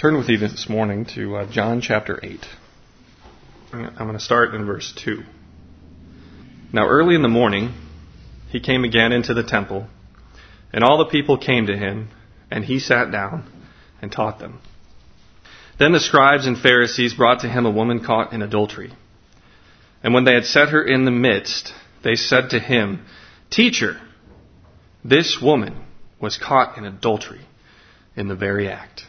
Turn with me this morning to uh, John chapter 8. I'm going to start in verse 2. Now, early in the morning, he came again into the temple, and all the people came to him, and he sat down and taught them. Then the scribes and Pharisees brought to him a woman caught in adultery. And when they had set her in the midst, they said to him, Teacher, this woman was caught in adultery in the very act.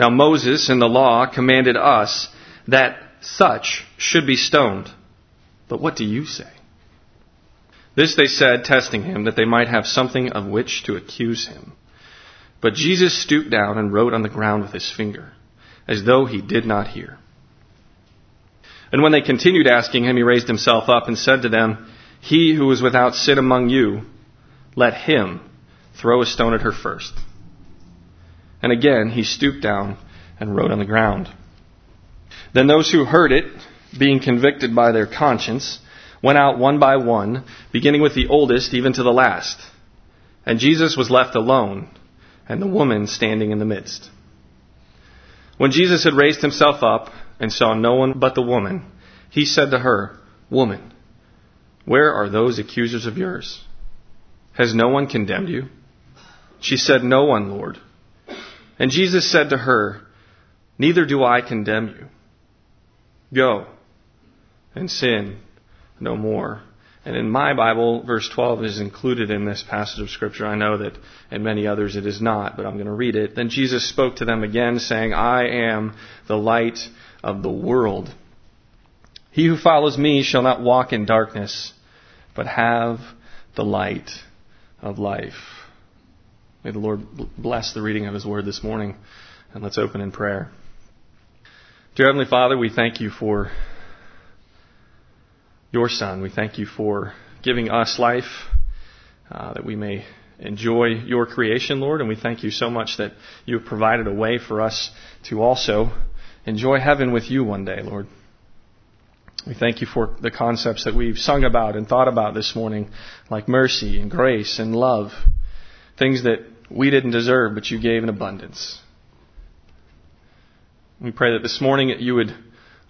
Now Moses in the law commanded us that such should be stoned. But what do you say? This they said, testing him, that they might have something of which to accuse him. But Jesus stooped down and wrote on the ground with his finger, as though he did not hear. And when they continued asking him, he raised himself up and said to them, He who is without sin among you, let him throw a stone at her first. And again he stooped down and wrote on the ground. Then those who heard it, being convicted by their conscience, went out one by one, beginning with the oldest even to the last. And Jesus was left alone, and the woman standing in the midst. When Jesus had raised himself up and saw no one but the woman, he said to her, Woman, where are those accusers of yours? Has no one condemned you? She said, No one, Lord. And Jesus said to her, Neither do I condemn you. Go and sin no more. And in my Bible, verse 12 is included in this passage of Scripture. I know that in many others it is not, but I'm going to read it. Then Jesus spoke to them again, saying, I am the light of the world. He who follows me shall not walk in darkness, but have the light of life. May the Lord bless the reading of His Word this morning. And let's open in prayer. Dear Heavenly Father, we thank you for your Son. We thank you for giving us life uh, that we may enjoy your creation, Lord. And we thank you so much that you have provided a way for us to also enjoy heaven with you one day, Lord. We thank you for the concepts that we've sung about and thought about this morning, like mercy and grace and love. Things that we didn't deserve, but you gave in abundance. We pray that this morning that you would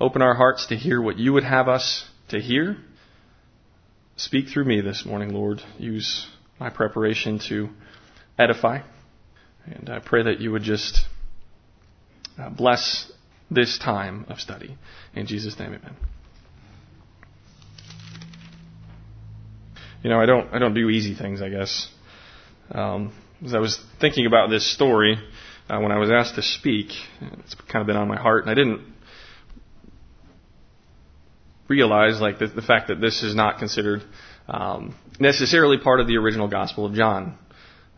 open our hearts to hear what you would have us to hear. Speak through me this morning, Lord. Use my preparation to edify. And I pray that you would just uh, bless this time of study. In Jesus' name, amen. You know, I don't, I don't do easy things, I guess. Um, as I was thinking about this story, uh, when I was asked to speak, it's kind of been on my heart, and I didn't realize like the, the fact that this is not considered um, necessarily part of the original Gospel of John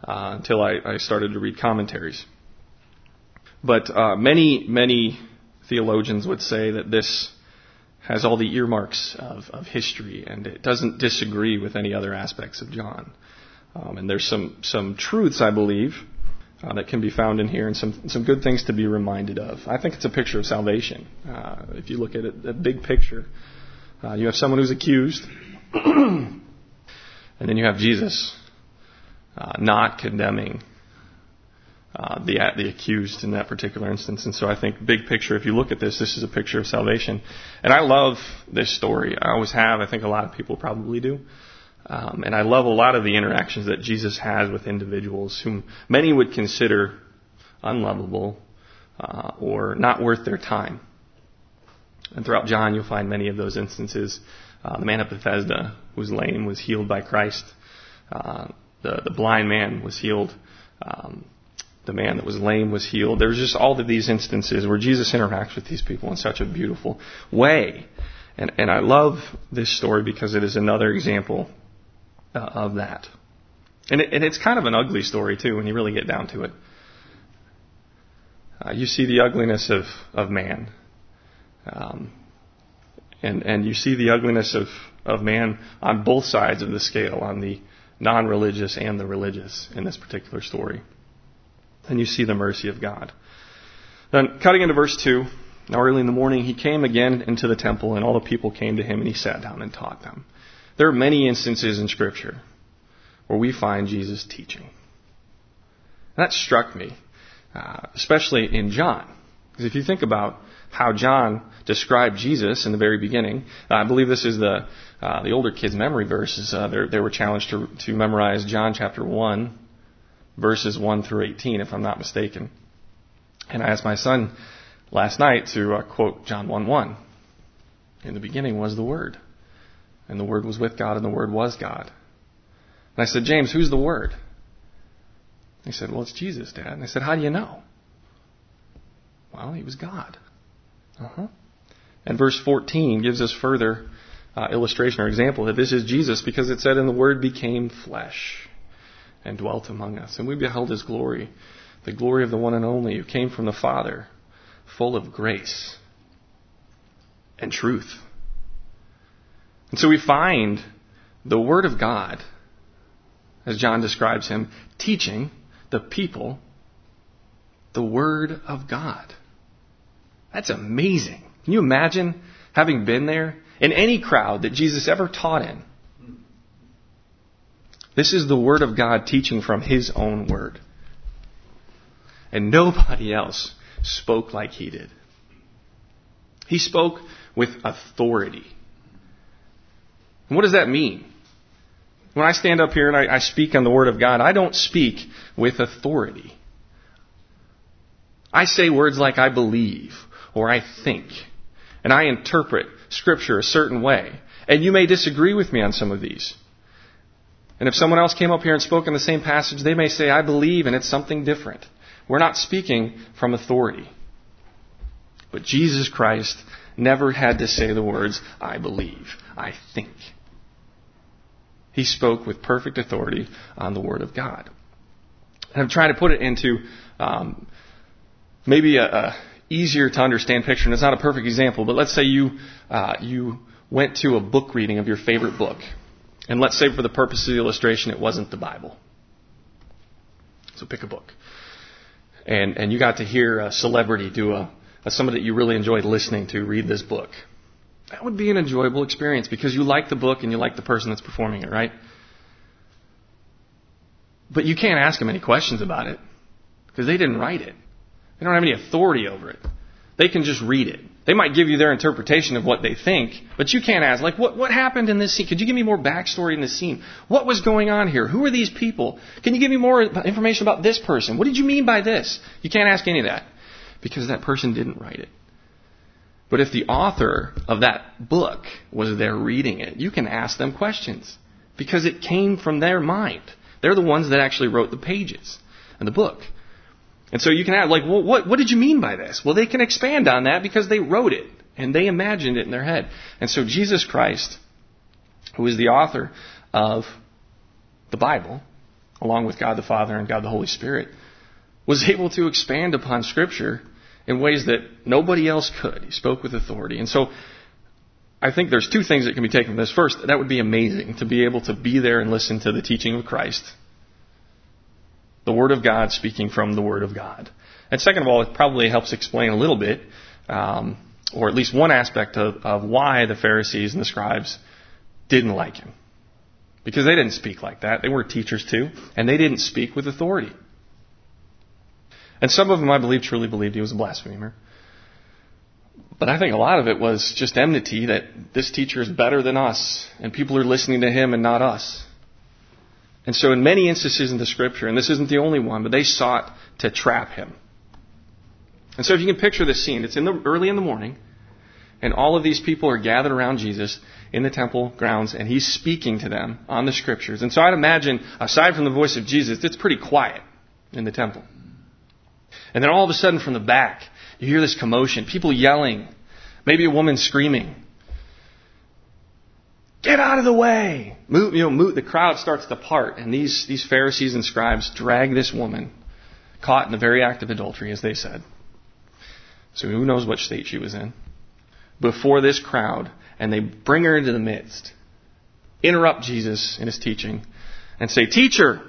uh, until I, I, started to read commentaries. But uh, many, many theologians would say that this has all the earmarks of, of history, and it doesn't disagree with any other aspects of John. Um, and there's some, some truths, I believe, uh, that can be found in here and some, some good things to be reminded of. I think it's a picture of salvation. Uh, if you look at it, the big picture, uh, you have someone who's accused, and then you have Jesus uh, not condemning uh, the the accused in that particular instance. And so I think big picture, if you look at this, this is a picture of salvation. And I love this story. I always have. I think a lot of people probably do. Um, and I love a lot of the interactions that Jesus has with individuals whom many would consider unlovable uh, or not worth their time. And throughout John, you'll find many of those instances. Uh, the man of Bethesda, who was lame, was healed by Christ. Uh, the, the blind man was healed. Um, the man that was lame was healed. There's just all of these instances where Jesus interacts with these people in such a beautiful way. And, and I love this story because it is another example uh, of that. And, it, and, it's kind of an ugly story, too, when you really get down to it. Uh, you see the ugliness of, of man. Um, and, and you see the ugliness of, of man on both sides of the scale, on the non religious and the religious in this particular story. And you see the mercy of God. Then, cutting into verse 2, now early in the morning, he came again into the temple, and all the people came to him, and he sat down and taught them. There are many instances in Scripture where we find Jesus teaching. that struck me. uh, especially in John. Because if you think about how John described Jesus in the very beginning, I believe this is the uh, the older kids' memory verses. Uh, they were challenged to to memorize John chapter one, verses one through eighteen, if I'm not mistaken. And I asked my son last night to uh, quote John one one. In the beginning was the Word, and the Word was with God, and the Word was God. And I said, James, who's the Word? He said, Well, it's Jesus, Dad. And I said, How do you know? Well, he was God. Uh-huh. And verse 14 gives us further uh, illustration or example that this is Jesus because it said, And the Word became flesh and dwelt among us. And we beheld his glory, the glory of the one and only who came from the Father, full of grace and truth. And so we find the Word of God, as John describes him, teaching the people the Word of God. That's amazing. Can you imagine having been there in any crowd that Jesus ever taught in? This is the Word of God teaching from His own Word. And nobody else spoke like He did. He spoke with authority. And what does that mean? When I stand up here and I, I speak on the Word of God, I don't speak with authority. I say words like I believe or I think. And I interpret Scripture a certain way. And you may disagree with me on some of these. And if someone else came up here and spoke in the same passage, they may say, I believe, and it's something different. We're not speaking from authority. But Jesus Christ never had to say the words, I believe, I think. He spoke with perfect authority on the Word of God. And I'm trying to put it into um, maybe a, a, easier to understand picture, and it's not a perfect example, but let's say you uh, you went to a book reading of your favorite book, and let's say for the purpose of the illustration, it wasn't the Bible. So pick a book, and and you got to hear a celebrity do a, a somebody that you really enjoyed listening to read this book. That would be an enjoyable experience because you like the book and you like the person that's performing it, right? But you can't ask them any questions about it because they didn't write it. They don't have any authority over it. They can just read it. They might give you their interpretation of what they think, but you can't ask, like, what, what happened in this scene? Could you give me more backstory in this scene? What was going on here? Who are these people? Can you give me more information about this person? What did you mean by this? You can't ask any of that because that person didn't write it. But if the author of that book was there reading it, you can ask them questions because it came from their mind. They're the ones that actually wrote the pages and the book. And so you can ask, like, well, what, what did you mean by this? Well, they can expand on that because they wrote it and they imagined it in their head. And so Jesus Christ, who is the author of the Bible, along with God the Father and God the Holy Spirit, was able to expand upon Scripture in ways that nobody else could. He spoke with authority. And so I think there's two things that can be taken from this. First, that would be amazing to be able to be there and listen to the teaching of Christ the Word of God speaking from the Word of God. And second of all, it probably helps explain a little bit, um, or at least one aspect of, of why the Pharisees and the scribes didn't like him. Because they didn't speak like that. They were teachers too, and they didn't speak with authority. And some of them, I believe, truly believed he was a blasphemer. But I think a lot of it was just enmity that this teacher is better than us, and people are listening to him and not us. And so, in many instances in the scripture, and this isn't the only one, but they sought to trap him. And so, if you can picture this scene, it's in the early in the morning, and all of these people are gathered around Jesus in the temple grounds, and he's speaking to them on the scriptures. And so, I'd imagine, aside from the voice of Jesus, it's pretty quiet in the temple. And then all of a sudden, from the back, you hear this commotion, people yelling, maybe a woman screaming. Get out of the way! Move, you know, move, the crowd starts to part, and these, these Pharisees and scribes drag this woman, caught in the very act of adultery, as they said. So who knows what state she was in, before this crowd, and they bring her into the midst, interrupt Jesus in his teaching, and say, Teacher,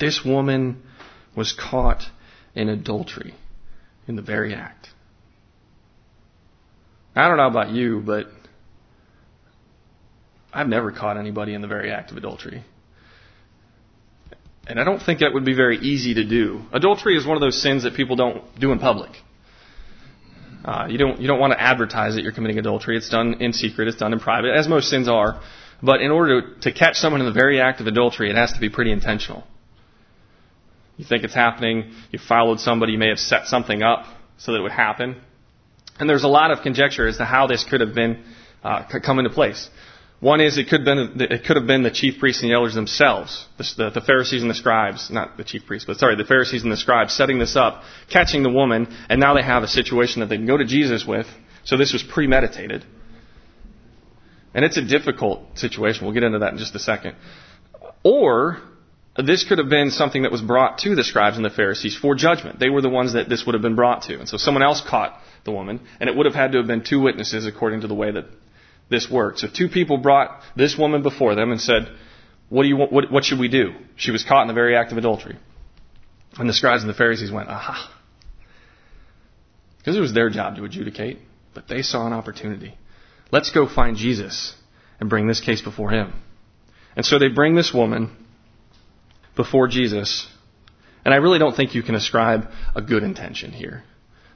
this woman was caught in adultery in the very act. I don't know about you, but I've never caught anybody in the very act of adultery. And I don't think that would be very easy to do. Adultery is one of those sins that people don't do in public. Uh, you don't you don't want to advertise that you're committing adultery. It's done in secret. It's done in private, as most sins are. But in order to, to catch someone in the very act of adultery, it has to be pretty intentional. You think it's happening. You followed somebody. You may have set something up so that it would happen. And there's a lot of conjecture as to how this could have been uh, come into place. One is it could, have been, it could have been the chief priests and the elders themselves, the, the, Pharisees and the scribes, not the chief priests, but sorry, the Pharisees and the scribes setting this up, catching the woman, and now they have a situation that they can go to Jesus with. So this was premeditated. And it's a difficult situation. We'll get into that in just a second. Or this could have been something that was brought to the scribes and the Pharisees for judgment. They were the ones that this would have been brought to. And so someone else caught the woman, and it would have had to have been two witnesses according to the way that this worked. So two people brought this woman before them and said, what, do you want, what, what should we do? She was caught in the very act of adultery. And the scribes and the Pharisees went, aha. Because it was their job to adjudicate, but they saw an opportunity. Let's go find Jesus and bring this case before him. And so they bring this woman before Jesus. And I really don't think you can ascribe a good intention here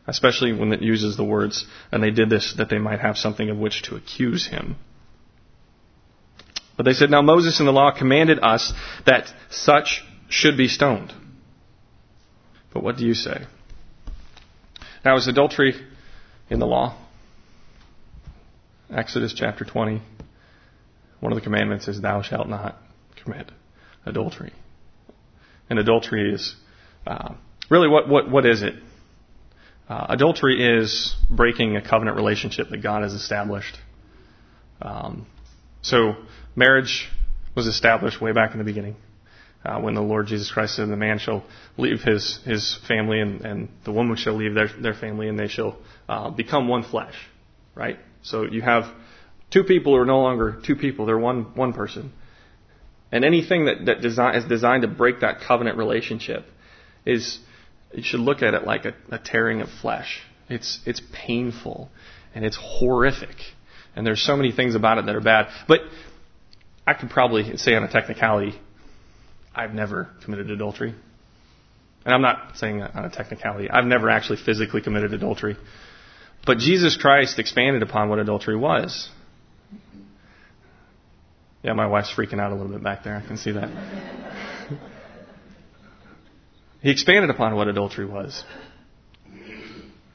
especially when it uses the words, and they did this that they might have something of which to accuse him. But they said, Now Moses in the law commanded us that such should be stoned. But what do you say? Now, is adultery in the law? Exodus chapter 20. One of the commandments is, Thou shalt not commit adultery. And adultery is uh, really what, what, what is it? Uh, adultery is breaking a covenant relationship that God has established. Um, so marriage was established way back in the beginning. Uh, when the Lord Jesus Christ said, "The man shall leave his his family, and, and the woman shall leave their their family, and they shall uh, become one flesh." Right. So you have two people who are no longer two people; they're one one person. And anything that that design, is designed to break that covenant relationship is you should look at it like a, a tearing of flesh. It's, it's painful and it's horrific. And there's so many things about it that are bad. But I could probably say on a technicality, I've never committed adultery. And I'm not saying that on a technicality. I've never actually physically committed adultery. But Jesus Christ expanded upon what adultery was. Yeah, my wife's freaking out a little bit back there. I can see that. He expanded upon what adultery was.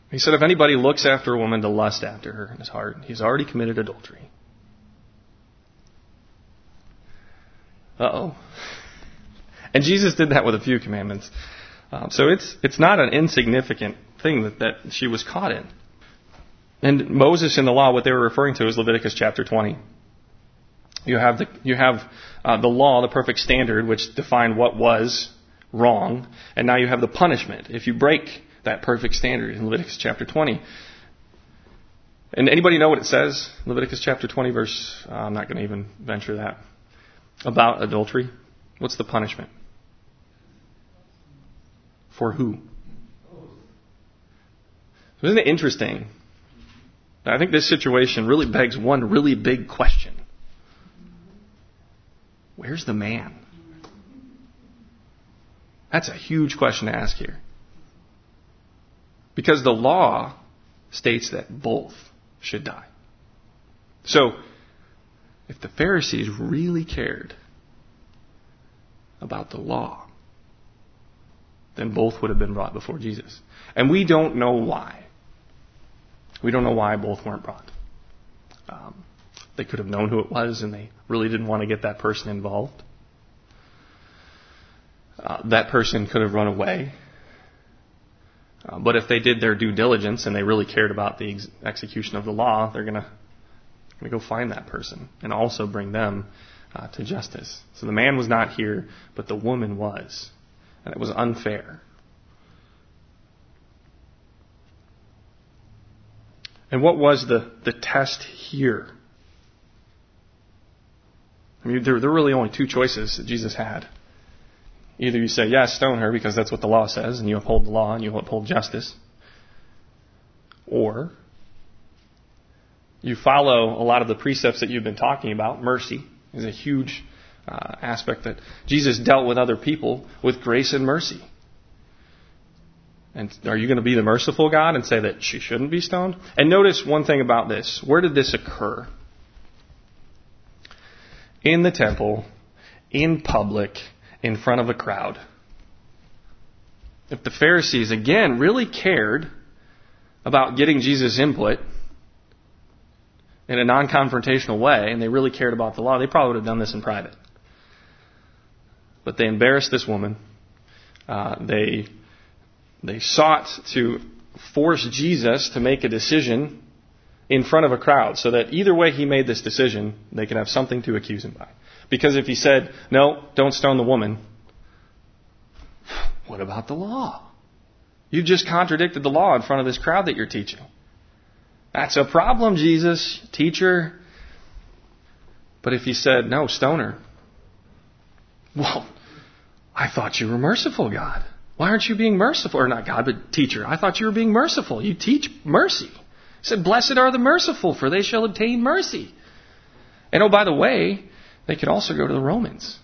He said, if anybody looks after a woman to lust after her in his heart, he's already committed adultery. Uh oh. And Jesus did that with a few commandments. Um, so it's it's not an insignificant thing that, that she was caught in. And Moses in the law, what they were referring to is Leviticus chapter 20. You have the you have uh, the law, the perfect standard, which defined what was wrong, and now you have the punishment if you break that perfect standard in Leviticus chapter 20. And anybody know what it says? Leviticus chapter 20, verse, uh, I'm not going to even venture that. About adultery. What's the punishment? For who? Isn't it interesting? I think this situation really begs one really big question. Where's the man? That's a huge question to ask here. Because the law states that both should die. So, if the Pharisees really cared about the law, then both would have been brought before Jesus. And we don't know why. We don't know why both weren't brought. Um, they could have known who it was and they really didn't want to get that person involved. Uh, that person could have run away. Uh, but if they did their due diligence and they really cared about the ex- execution of the law, they're going to go find that person and also bring them uh, to justice. So the man was not here, but the woman was. And it was unfair. And what was the, the test here? I mean, there, there really only two choices that Jesus had. Either you say, yes, stone her because that's what the law says and you uphold the law and you uphold justice. Or you follow a lot of the precepts that you've been talking about. Mercy is a huge uh, aspect that Jesus dealt with other people with grace and mercy. And are you going to be the merciful God and say that she shouldn't be stoned? And notice one thing about this. Where did this occur? In the temple, in public, in front of a crowd. If the Pharisees, again, really cared about getting Jesus' input in a non confrontational way, and they really cared about the law, they probably would have done this in private. But they embarrassed this woman. Uh, they they sought to force Jesus to make a decision in front of a crowd so that either way he made this decision, they could have something to accuse him by. Because if he said, no, don't stone the woman, what about the law? You just contradicted the law in front of this crowd that you're teaching. That's a problem, Jesus, teacher. But if he said, no, stoner, well, I thought you were merciful, God. Why aren't you being merciful? Or not God, but teacher. I thought you were being merciful. You teach mercy. He said, Blessed are the merciful, for they shall obtain mercy. And oh, by the way, they could also go to the Romans.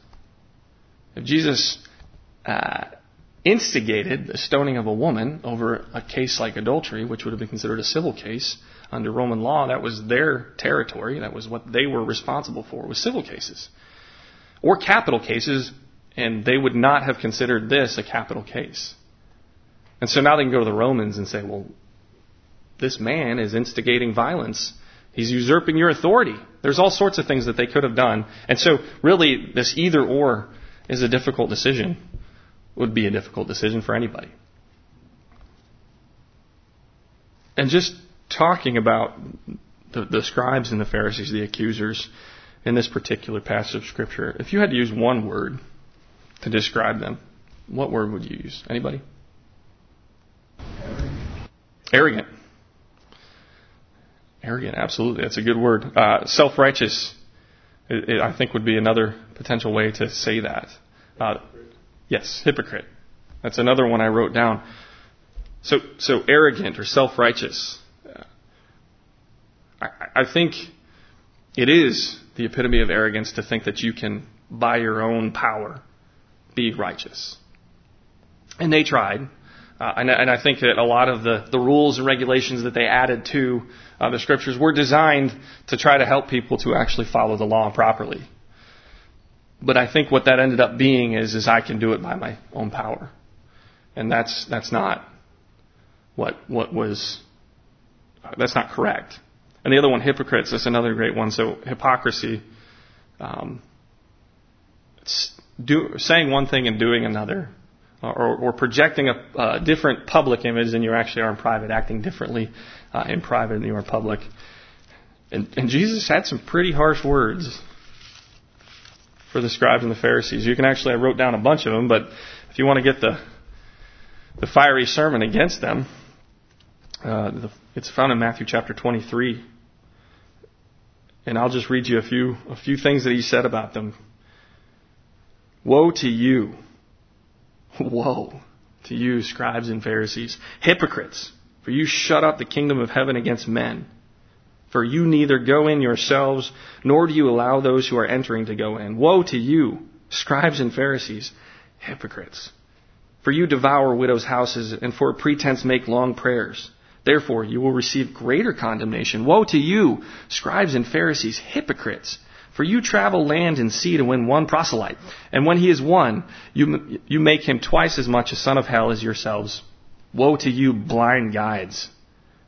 If Jesus uh, instigated the stoning of a woman over a case like adultery, which would have been considered a civil case under Roman law, that was their territory. That was what they were responsible for, was civil cases. Or capital cases and they would not have considered this a capital case. And so now they can go to the Romans and say, well, this man is instigating violence. He's usurping your authority. There's all sorts of things that they could have done. And so, really, this either or is a difficult decision, would be a difficult decision for anybody. And just talking about the, the scribes and the Pharisees, the accusers, in this particular passage of Scripture, if you had to use one word to describe them, what word would you use? Anybody? Arrogant. Arrogant, absolutely. That's a good word. Uh, Self righteous, I think, would be another potential way to say that. Uh, yes, hypocrite. That's another one I wrote down. So, so arrogant or self righteous. Uh, I, I think it is the epitome of arrogance to think that you can, by your own power, be righteous. And they tried. Uh, and, and, I think that a lot of the, the rules and regulations that they added to uh, the scriptures were designed to try to help people to actually follow the law properly. But I think what that ended up being is, is I can do it by my own power. And that's, that's not what, what was, that's not correct. And the other one, hypocrites, that's another great one. So hypocrisy, um, do, saying one thing and doing another, or, or projecting a, different public image than you actually are in private, acting differently uh, in private than you are public. And, and Jesus had some pretty harsh words for the scribes and the Pharisees. You can actually, I wrote down a bunch of them, but if you want to get the the fiery sermon against them, uh, the, it's found in Matthew chapter 23. And I'll just read you a few a few things that he said about them. Woe to you! Woe to you, scribes and Pharisees, hypocrites! For you shut up the kingdom of heaven against men. For you neither go in yourselves, nor do you allow those who are entering to go in. Woe to you, scribes and Pharisees, hypocrites! For you devour widows' houses, and for a pretense make long prayers. Therefore, you will receive greater condemnation. Woe to you, scribes and Pharisees, hypocrites! For you travel land and sea to win one proselyte, and when he is won, you, you make him twice as much a son of hell as yourselves. Woe to you, blind guides,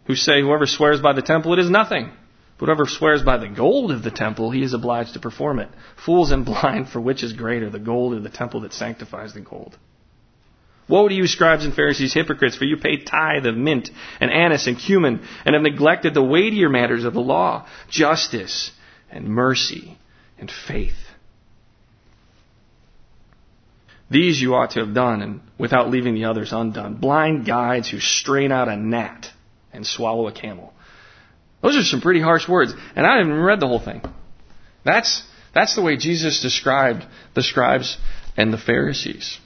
who say, Whoever swears by the temple, it is nothing. Whoever swears by the gold of the temple, he is obliged to perform it. Fools and blind, for which is greater, the gold or the temple that sanctifies the gold? Woe to you, scribes and Pharisees, hypocrites, for you pay tithe of mint and anise and cumin, and have neglected the weightier matters of the law, justice and mercy and faith. These you ought to have done, and without leaving the others undone. Blind guides who strain out a gnat and swallow a camel. Those are some pretty harsh words, and I haven't read the whole thing. That's, that's the way Jesus described the scribes and the Pharisees.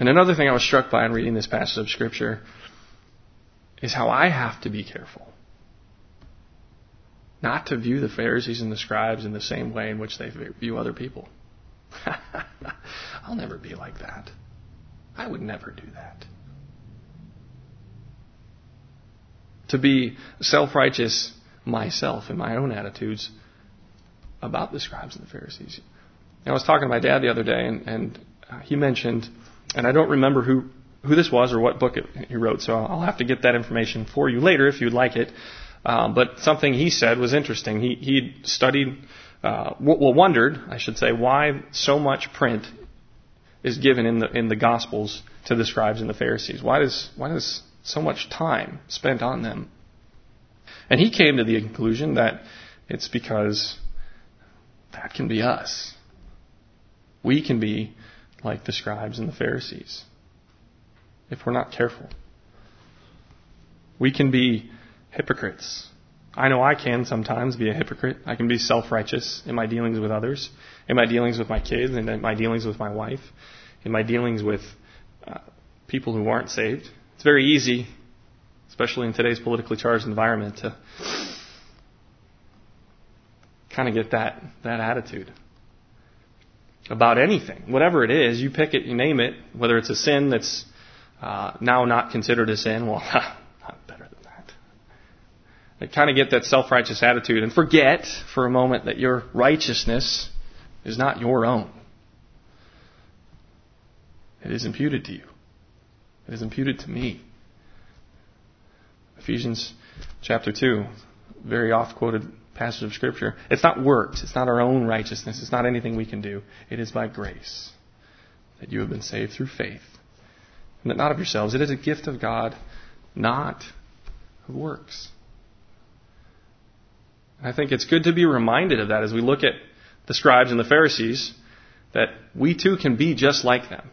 And another thing I was struck by in reading this passage of Scripture is how I have to be careful not to view the Pharisees and the scribes in the same way in which they view other people. I'll never be like that. I would never do that. To be self righteous myself in my own attitudes about the scribes and the Pharisees. I was talking to my dad the other day, and, and he mentioned, and I don't remember who, who this was or what book it, he wrote, so I'll have to get that information for you later if you'd like it. Um, but something he said was interesting. He he studied, uh, well, wondered, I should say, why so much print is given in the in the Gospels to the scribes and the Pharisees. Why does why does so much time spent on them? And he came to the conclusion that it's because that can be us. We can be like the scribes and the Pharisees if we're not careful. We can be hypocrites. I know I can sometimes be a hypocrite. I can be self righteous in my dealings with others, in my dealings with my kids, in my dealings with my wife, in my dealings with uh, people who aren't saved. It's very easy, especially in today's politically charged environment, to kind of get that, that attitude about anything. Whatever it is, you pick it, you name it, whether it's a sin that's uh, now not considered a sin, well, kind of get that self righteous attitude and forget for a moment that your righteousness is not your own. It is imputed to you, it is imputed to me. Ephesians chapter 2, very oft quoted passage of Scripture. It's not works, it's not our own righteousness, it's not anything we can do. It is by grace that you have been saved through faith. And that not of yourselves, it is a gift of God, not of works. I think it's good to be reminded of that as we look at the scribes and the Pharisees, that we too can be just like them.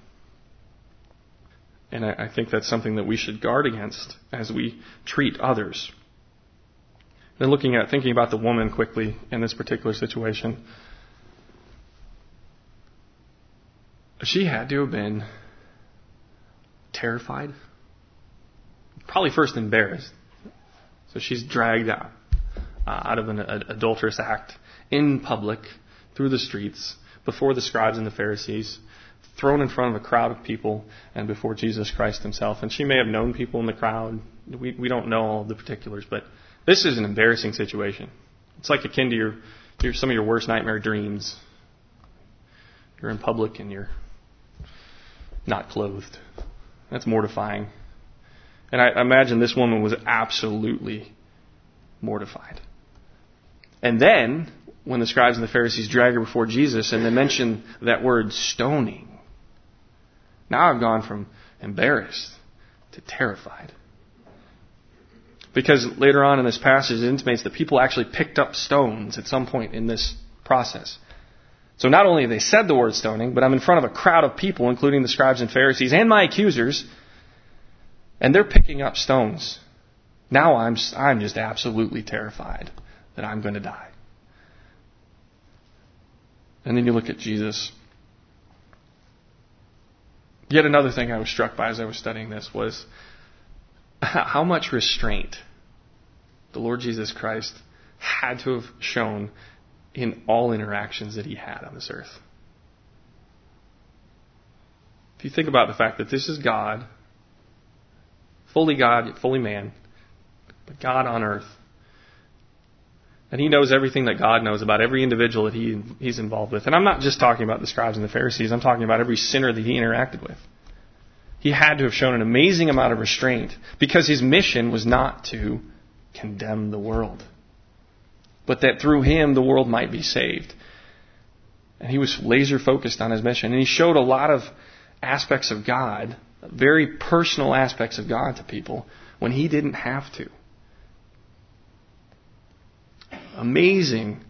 And I, think that's something that we should guard against as we treat others. Then looking at, thinking about the woman quickly in this particular situation, she had to have been terrified, probably first embarrassed. So she's dragged out Uh, out of an adulterous act in public through the streets before the scribes and the Pharisees, thrown in front of a crowd of people and before Jesus Christ himself. And she may have known people in the crowd. We, we don't know all the particulars, but this is an embarrassing situation. It's like akin to your, your, some of your worst nightmare dreams. You're in public and you're not clothed. That's mortifying. And I imagine this woman was absolutely mortified. And then, when the scribes and the Pharisees drag her before Jesus and they mention that word stoning, now I've gone from embarrassed to terrified. Because later on in this passage, it intimates that people actually picked up stones at some point in this process. So not only have they said the word stoning, but I'm in front of a crowd of people, including the scribes and Pharisees and my accusers, and they're picking up stones. Now I'm, I'm just absolutely terrified that I'm going to die. And then you look at Jesus. Yet another thing I was struck by as I was studying this was how much restraint the Lord Jesus Christ had to have shown in all interactions that he had on this earth. If you think about the fact that this is God, fully God, fully man, but God on earth, and he knows everything that God knows about every individual that he, he's involved with. And I'm not just talking about the scribes and the Pharisees, I'm talking about every sinner that he interacted with. He had to have shown an amazing amount of restraint because his mission was not to condemn the world, but that through him the world might be saved. And he was laser focused on his mission. And he showed a lot of aspects of God, very personal aspects of God to people when he didn't have to amazing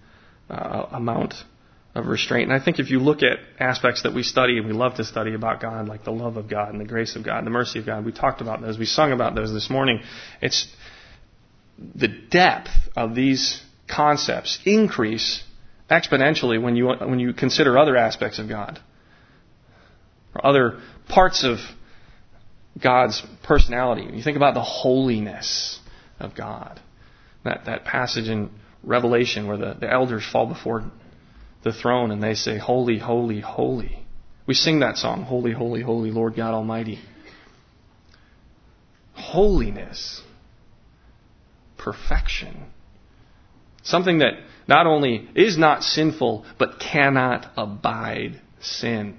uh, amount of restraint. And I think if you look at aspects that we study and we love to study about God, like the love of God and the grace of God and the mercy of God, we talked about those, we sung about those this morning. It's the depth of these concepts increase exponentially when you when you consider other aspects of God or other parts of God's personality. When you think about the holiness of God, that that passage in Revelation where the, the elders fall before the throne and they say, Holy, holy, holy. We sing that song, Holy, holy, holy, Lord God Almighty. Holiness. Perfection. Something that not only is not sinful, but cannot abide sin.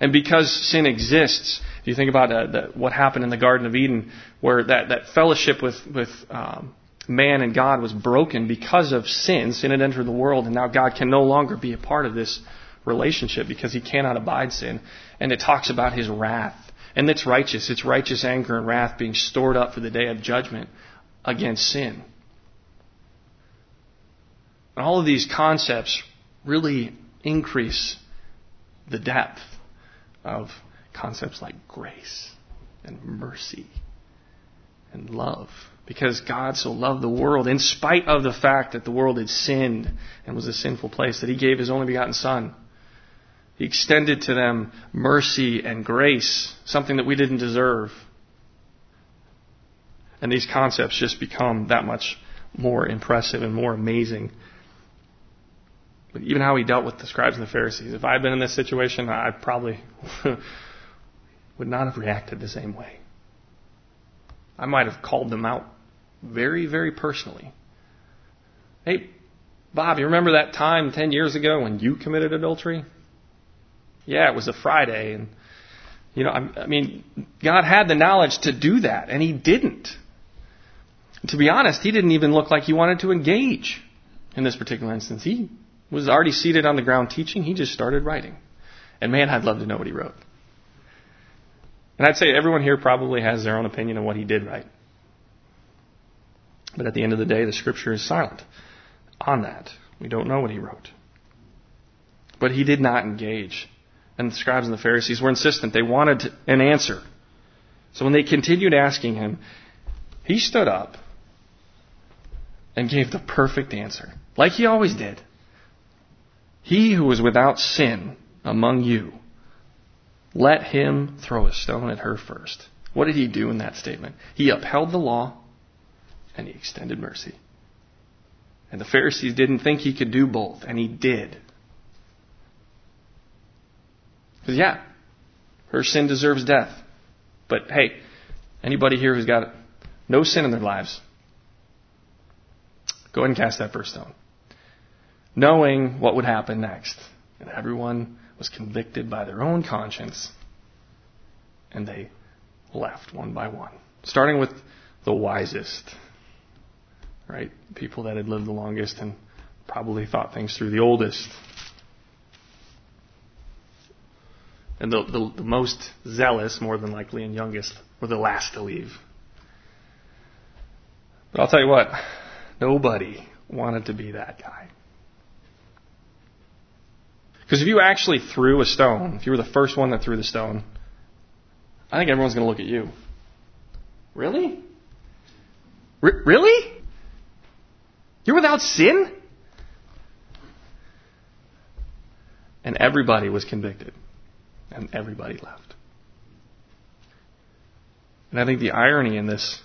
And because sin exists, if you think about uh, the, what happened in the Garden of Eden, where that, that fellowship with, with um, man and God was broken because of sin, sin had entered the world, and now God can no longer be a part of this relationship because he cannot abide sin. And it talks about his wrath. And it's righteous. It's righteous anger and wrath being stored up for the day of judgment against sin. And all of these concepts really increase the depth of concepts like grace and mercy and love. Because God so loved the world, in spite of the fact that the world had sinned and was a sinful place, that He gave His only begotten Son. He extended to them mercy and grace, something that we didn't deserve. And these concepts just become that much more impressive and more amazing but even how he dealt with the scribes and the Pharisees. If I had been in this situation, I probably would not have reacted the same way. I might have called them out very, very personally. Hey, Bob, you remember that time 10 years ago when you committed adultery? Yeah, it was a Friday. And, you know, I, I mean, God had the knowledge to do that, and He didn't. To be honest, He didn't even look like He wanted to engage in this particular instance. He was already seated on the ground teaching. He just started writing. And man, I'd love to know what he wrote. And I'd say everyone here probably has their own opinion on what he did write. But at the end of the day, the scripture is silent on that. We don't know what he wrote. But he did not engage. And the scribes and the Pharisees were insistent. They wanted an answer. So when they continued asking him, he stood up and gave the perfect answer, like he always did. He who is without sin among you, let him throw a stone at her first. What did he do in that statement? He upheld the law and he extended mercy. And the Pharisees didn't think he could do both, and he did. Because, yeah, her sin deserves death. But hey, anybody here who's got no sin in their lives, go ahead and cast that first stone knowing what would happen next. And everyone was convicted by their own conscience, and they left one by one. Starting with the wisest, right? People that had lived the longest and probably thought things through, the oldest. And the, the, the most zealous, more than likely, and youngest were the last to leave. But I'll tell you what, nobody wanted to be that guy. Because if you actually threw a stone, if you were the first one that threw the stone, I think everyone's going to look at you. Really? R- really? You're without sin? And everybody was convicted. And everybody left. And I think the irony in this,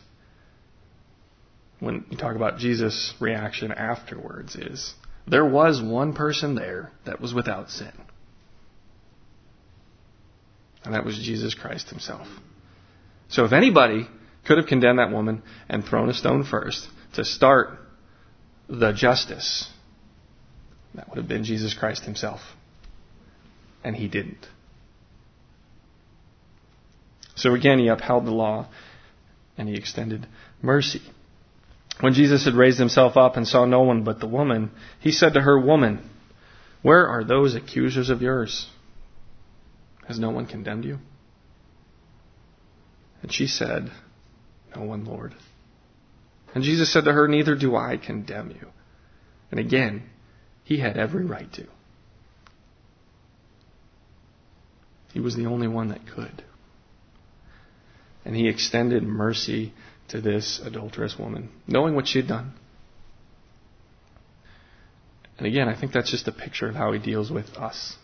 when you talk about Jesus' reaction afterwards, is there was one person there that was without sin. And that was Jesus Christ himself. So if anybody could have condemned that woman and thrown a stone first to start the justice, that would have been Jesus Christ himself. And he didn't. So again, he upheld the law and he extended mercy. When Jesus had raised himself up and saw no one but the woman, he said to her, Woman, where are those accusers of yours? Has no one condemned you? And she said, No one, Lord. And Jesus said to her, Neither do I condemn you. And again, he had every right to. He was the only one that could. And he extended mercy to this adulterous woman, knowing what she had done. And again, I think that's just a picture of how he deals with us.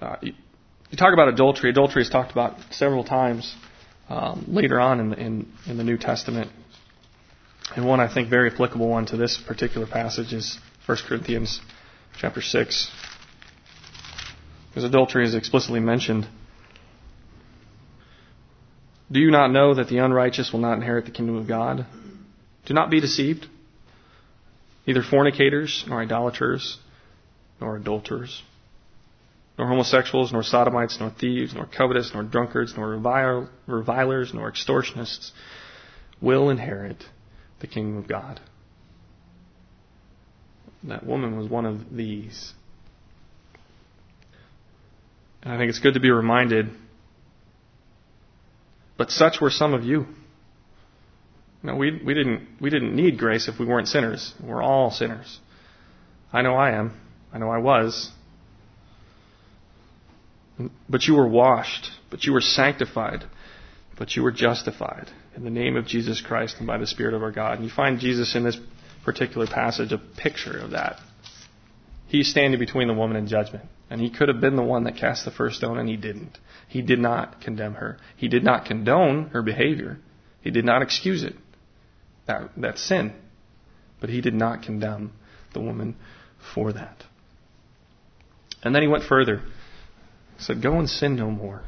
Uh, you, you, talk about adultery. Adultery is talked about several times um, later on in the, in, in the New Testament. And one I think very applicable one to this particular passage is 1 Corinthians chapter 6. Because adultery is explicitly mentioned. Do you not know that the unrighteous will not inherit the kingdom of God? Do not be deceived. Neither fornicators, nor idolaters, nor adulterers, nor homosexuals, nor sodomites, nor thieves, nor covetous, nor drunkards, nor revilers, nor extortionists will inherit the kingdom of God. That woman was one of these. And I think it's good to be reminded. But such were some of you. No, we, we, didn't, we didn't need grace if we weren't sinners. We're all sinners. I know I am. I know I was. But you were washed. But you were sanctified. But you were justified in the name of Jesus Christ and by the Spirit of our God. And you find Jesus in this particular passage a picture of that. He's standing between the woman and judgment. And he could have been the one that cast the first stone, and he didn't. He did not condemn her. He did not condone her behavior. He did not excuse it. That, that sin. But he did not condemn the woman for that. And then he went further. He said, Go and sin no more.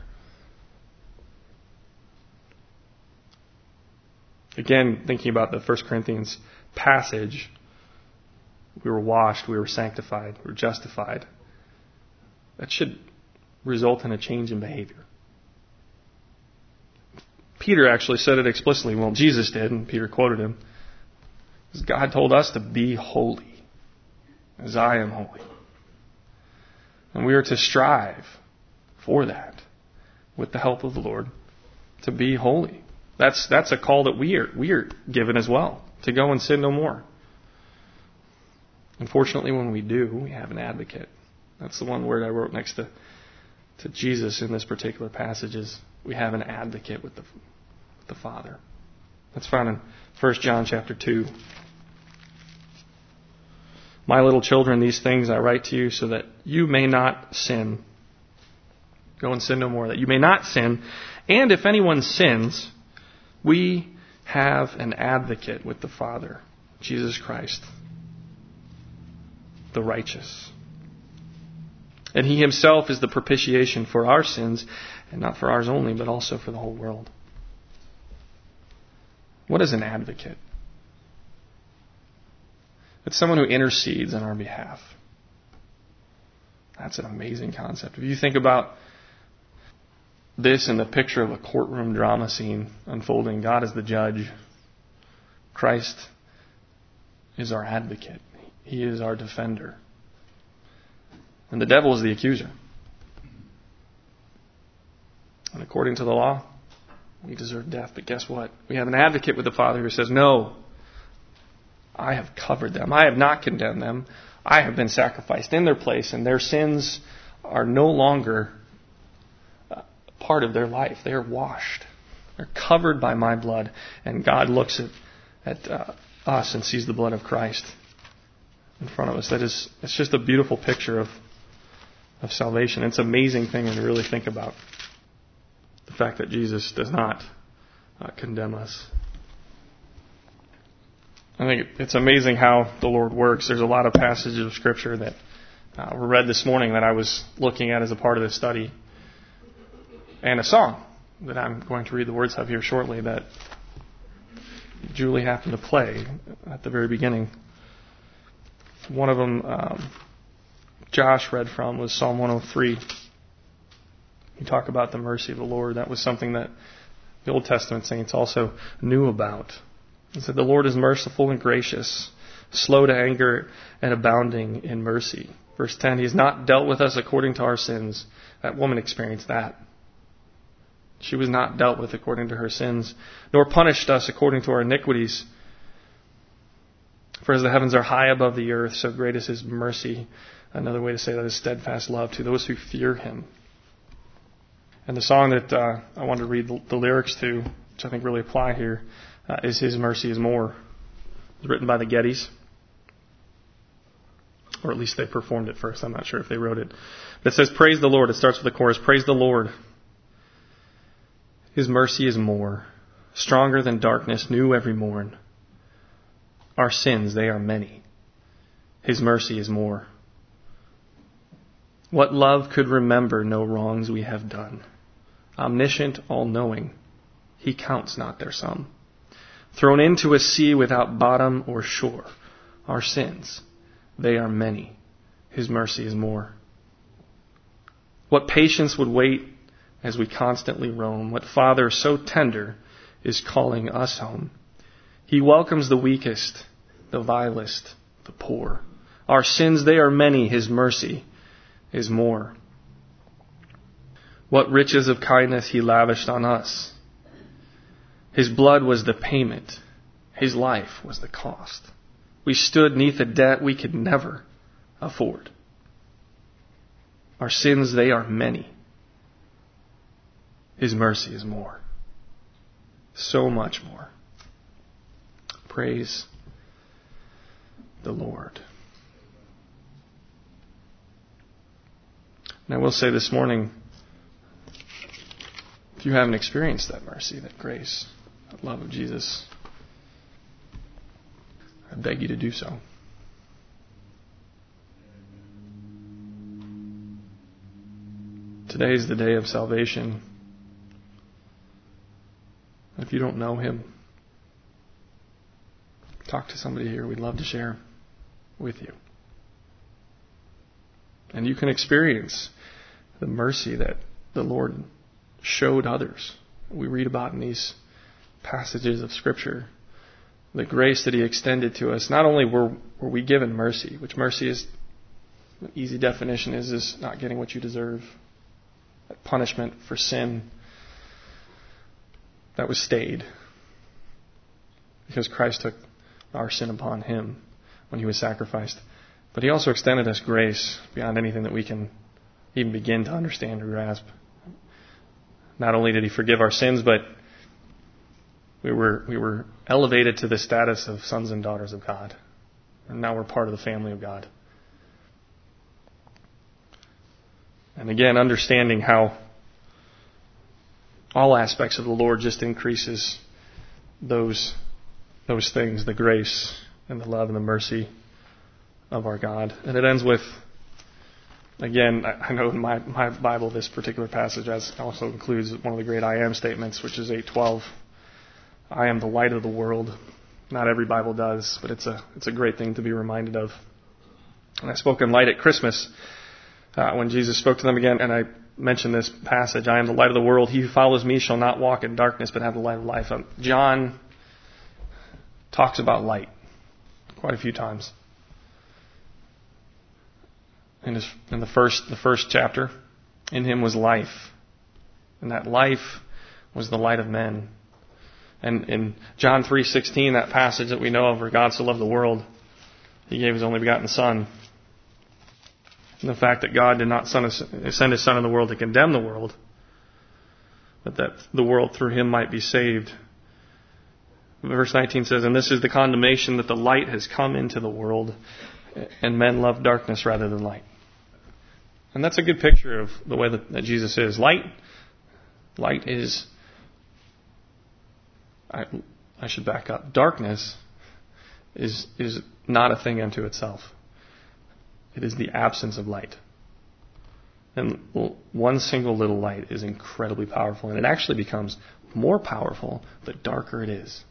Again, thinking about the 1 Corinthians passage, we were washed, we were sanctified, we were justified. That should result in a change in behavior. Peter actually said it explicitly. Well, Jesus did, and Peter quoted him. God told us to be holy, as I am holy. And we are to strive for that with the help of the Lord to be holy. That's, that's a call that we are, we are given as well, to go and sin no more. Unfortunately, when we do, we have an advocate. That's the one word I wrote next to, to Jesus in this particular passage is we have an advocate with the, with the Father. That's found in 1 John chapter 2. My little children, these things I write to you so that you may not sin. Go and sin no more, that you may not sin. And if anyone sins, we have an advocate with the Father, Jesus Christ, the righteous. And he himself is the propitiation for our sins, and not for ours only, but also for the whole world. What is an advocate? It's someone who intercedes on our behalf. That's an amazing concept. If you think about this in the picture of a courtroom drama scene unfolding, God is the judge, Christ is our advocate, He is our defender. And the devil is the accuser. And according to the law, we deserve death. But guess what? We have an advocate with the Father who says, No, I have covered them. I have not condemned them. I have been sacrificed in their place, and their sins are no longer part of their life. They are washed. They're covered by my blood. And God looks at, at uh, us and sees the blood of Christ in front of us. That is, it's just a beautiful picture of, of salvation. It's an amazing thing when you really think about the fact that Jesus does not uh, condemn us. I think it's amazing how the Lord works. There's a lot of passages of Scripture that uh, were read this morning that I was looking at as a part of this study, and a song that I'm going to read the words of here shortly that Julie happened to play at the very beginning. One of them, um, Josh read from, was Psalm 103. You talk about the mercy of the Lord. That was something that the Old Testament saints also knew about. He said, The Lord is merciful and gracious, slow to anger, and abounding in mercy. Verse 10, He has not dealt with us according to our sins. That woman experienced that. She was not dealt with according to her sins, nor punished us according to our iniquities. For as the heavens are high above the earth, so great is His mercy. Another way to say that is steadfast love to those who fear Him. And the song that uh, I wanted to read the, lyrics to, which I think really apply here, uh, is His Mercy is More. It was written by the Gettys. Or at least they performed it first. I'm not sure if they wrote it. But it says, Praise the Lord. It starts with the chorus, Praise the Lord. His mercy is more, stronger than darkness, new every morn. Our sins, they are many. His mercy is more. What love could remember no wrongs we have done? Omniscient, all knowing, he counts not their sum. Thrown into a sea without bottom or shore, our sins, they are many. His mercy is more. What patience would wait as we constantly roam? What Father so tender is calling us home? He welcomes the weakest, the vilest, the poor. Our sins, they are many. His mercy is more. What riches of kindness he lavished on us. His blood was the payment. His life was the cost. We stood neath a debt we could never afford. Our sins, they are many. His mercy is more. So much more. Praise the Lord. And I will say this morning, if you haven't experienced that mercy, that grace, that love of Jesus, I beg you to do so. Today is the day of salvation. If you don't know Him, talk to somebody here. We'd love to share with you. And you can experience the mercy that the Lord showed others. We read about in these passages of Scripture. The grace that He extended to us. Not only were, were we given mercy, which mercy is, an easy definition is, is not getting what you deserve. That punishment for sin that was stayed. Because Christ took our sin upon Him when He was sacrificed. But He also extended us grace beyond anything that we can even begin to understand or grasp. Not only did He forgive our sins, but we were, we were elevated to the status of sons and daughters of God. And now we're part of the family of God. And again, understanding how all aspects of the Lord just increases those, those things the grace and the love and the mercy of our God. And it ends with Again, I know in my, my Bible this particular passage also includes one of the great I am statements, which is 812. I am the light of the world. Not every Bible does, but it's a, it's a great thing to be reminded of. And I spoke in light at Christmas uh, when Jesus spoke to them again, and I mentioned this passage I am the light of the world. He who follows me shall not walk in darkness, but have the light of life. Um, John talks about light quite a few times in, his, in the first the first chapter. In him was life, and that life was the light of men. And in John three sixteen, that passage that we know of, where God so loved the world, He gave His only begotten Son. And the fact that God did not send His Son in the world to condemn the world, but that the world through Him might be saved. Verse 19 says, And this is the condemnation that the light has come into the world, and men love darkness rather than light. And that's a good picture of the way that, that Jesus is. Light, light is, I, I should back up. Darkness is, is not a thing unto itself. It is the absence of light. And one single little light is incredibly powerful, and it actually becomes more powerful the darker it is.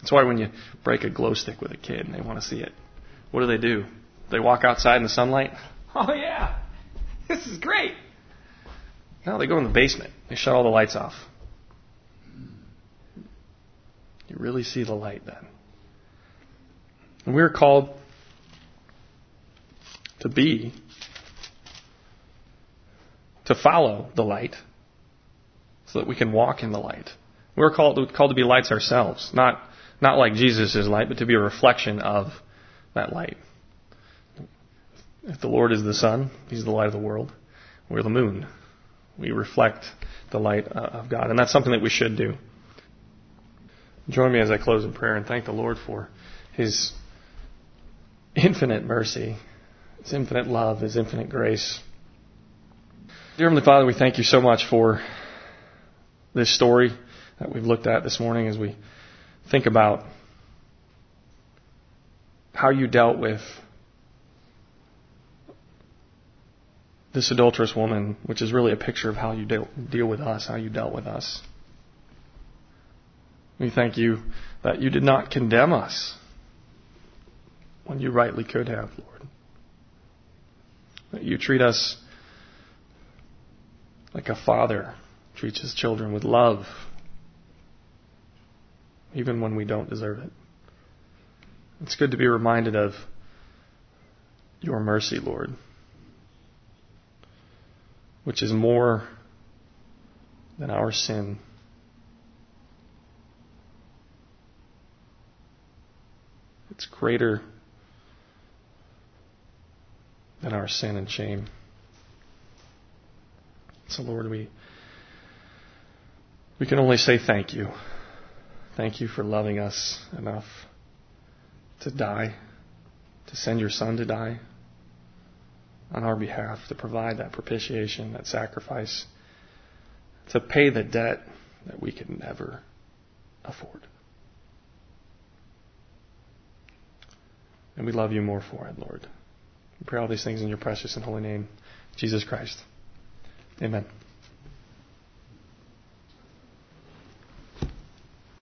That's why when you break a glow stick with a kid and they want to see it, what do they do? They walk outside in the sunlight. Oh, yeah. This is great. No, they go in the basement. They shut all the lights off. You really see the light then. And we're called to be, to follow the light, so that we can walk in the light. We're called, called to be lights ourselves, not, not like Jesus is light, but to be a reflection of that light. If the Lord is the sun, He's the light of the world. We're the moon. We reflect the light uh, of God. And that's something that we should do. Join me as I close in prayer and thank the Lord for His infinite mercy, His infinite love, His infinite grace. Dear Heavenly Father, we thank you so much for this story that we've looked at this morning as we think about how you dealt with this adulterous woman, which is really a picture of how you deal, deal with us, how you dealt with us. We thank you that you did not condemn us when you rightly could have, Lord. That you treat us like a father treats his children with love, even when we don't deserve it. It's good to be reminded of your mercy, Lord, which is more than our sin. It's greater than our sin and shame. So, Lord, we, we can only say thank you. Thank you for loving us enough to die, to send your Son to die on our behalf, to provide that propitiation, that sacrifice, to pay the debt that we could never afford. And we love you more for it, Lord. We pray all these things in your precious and holy name, Jesus Christ. Amen.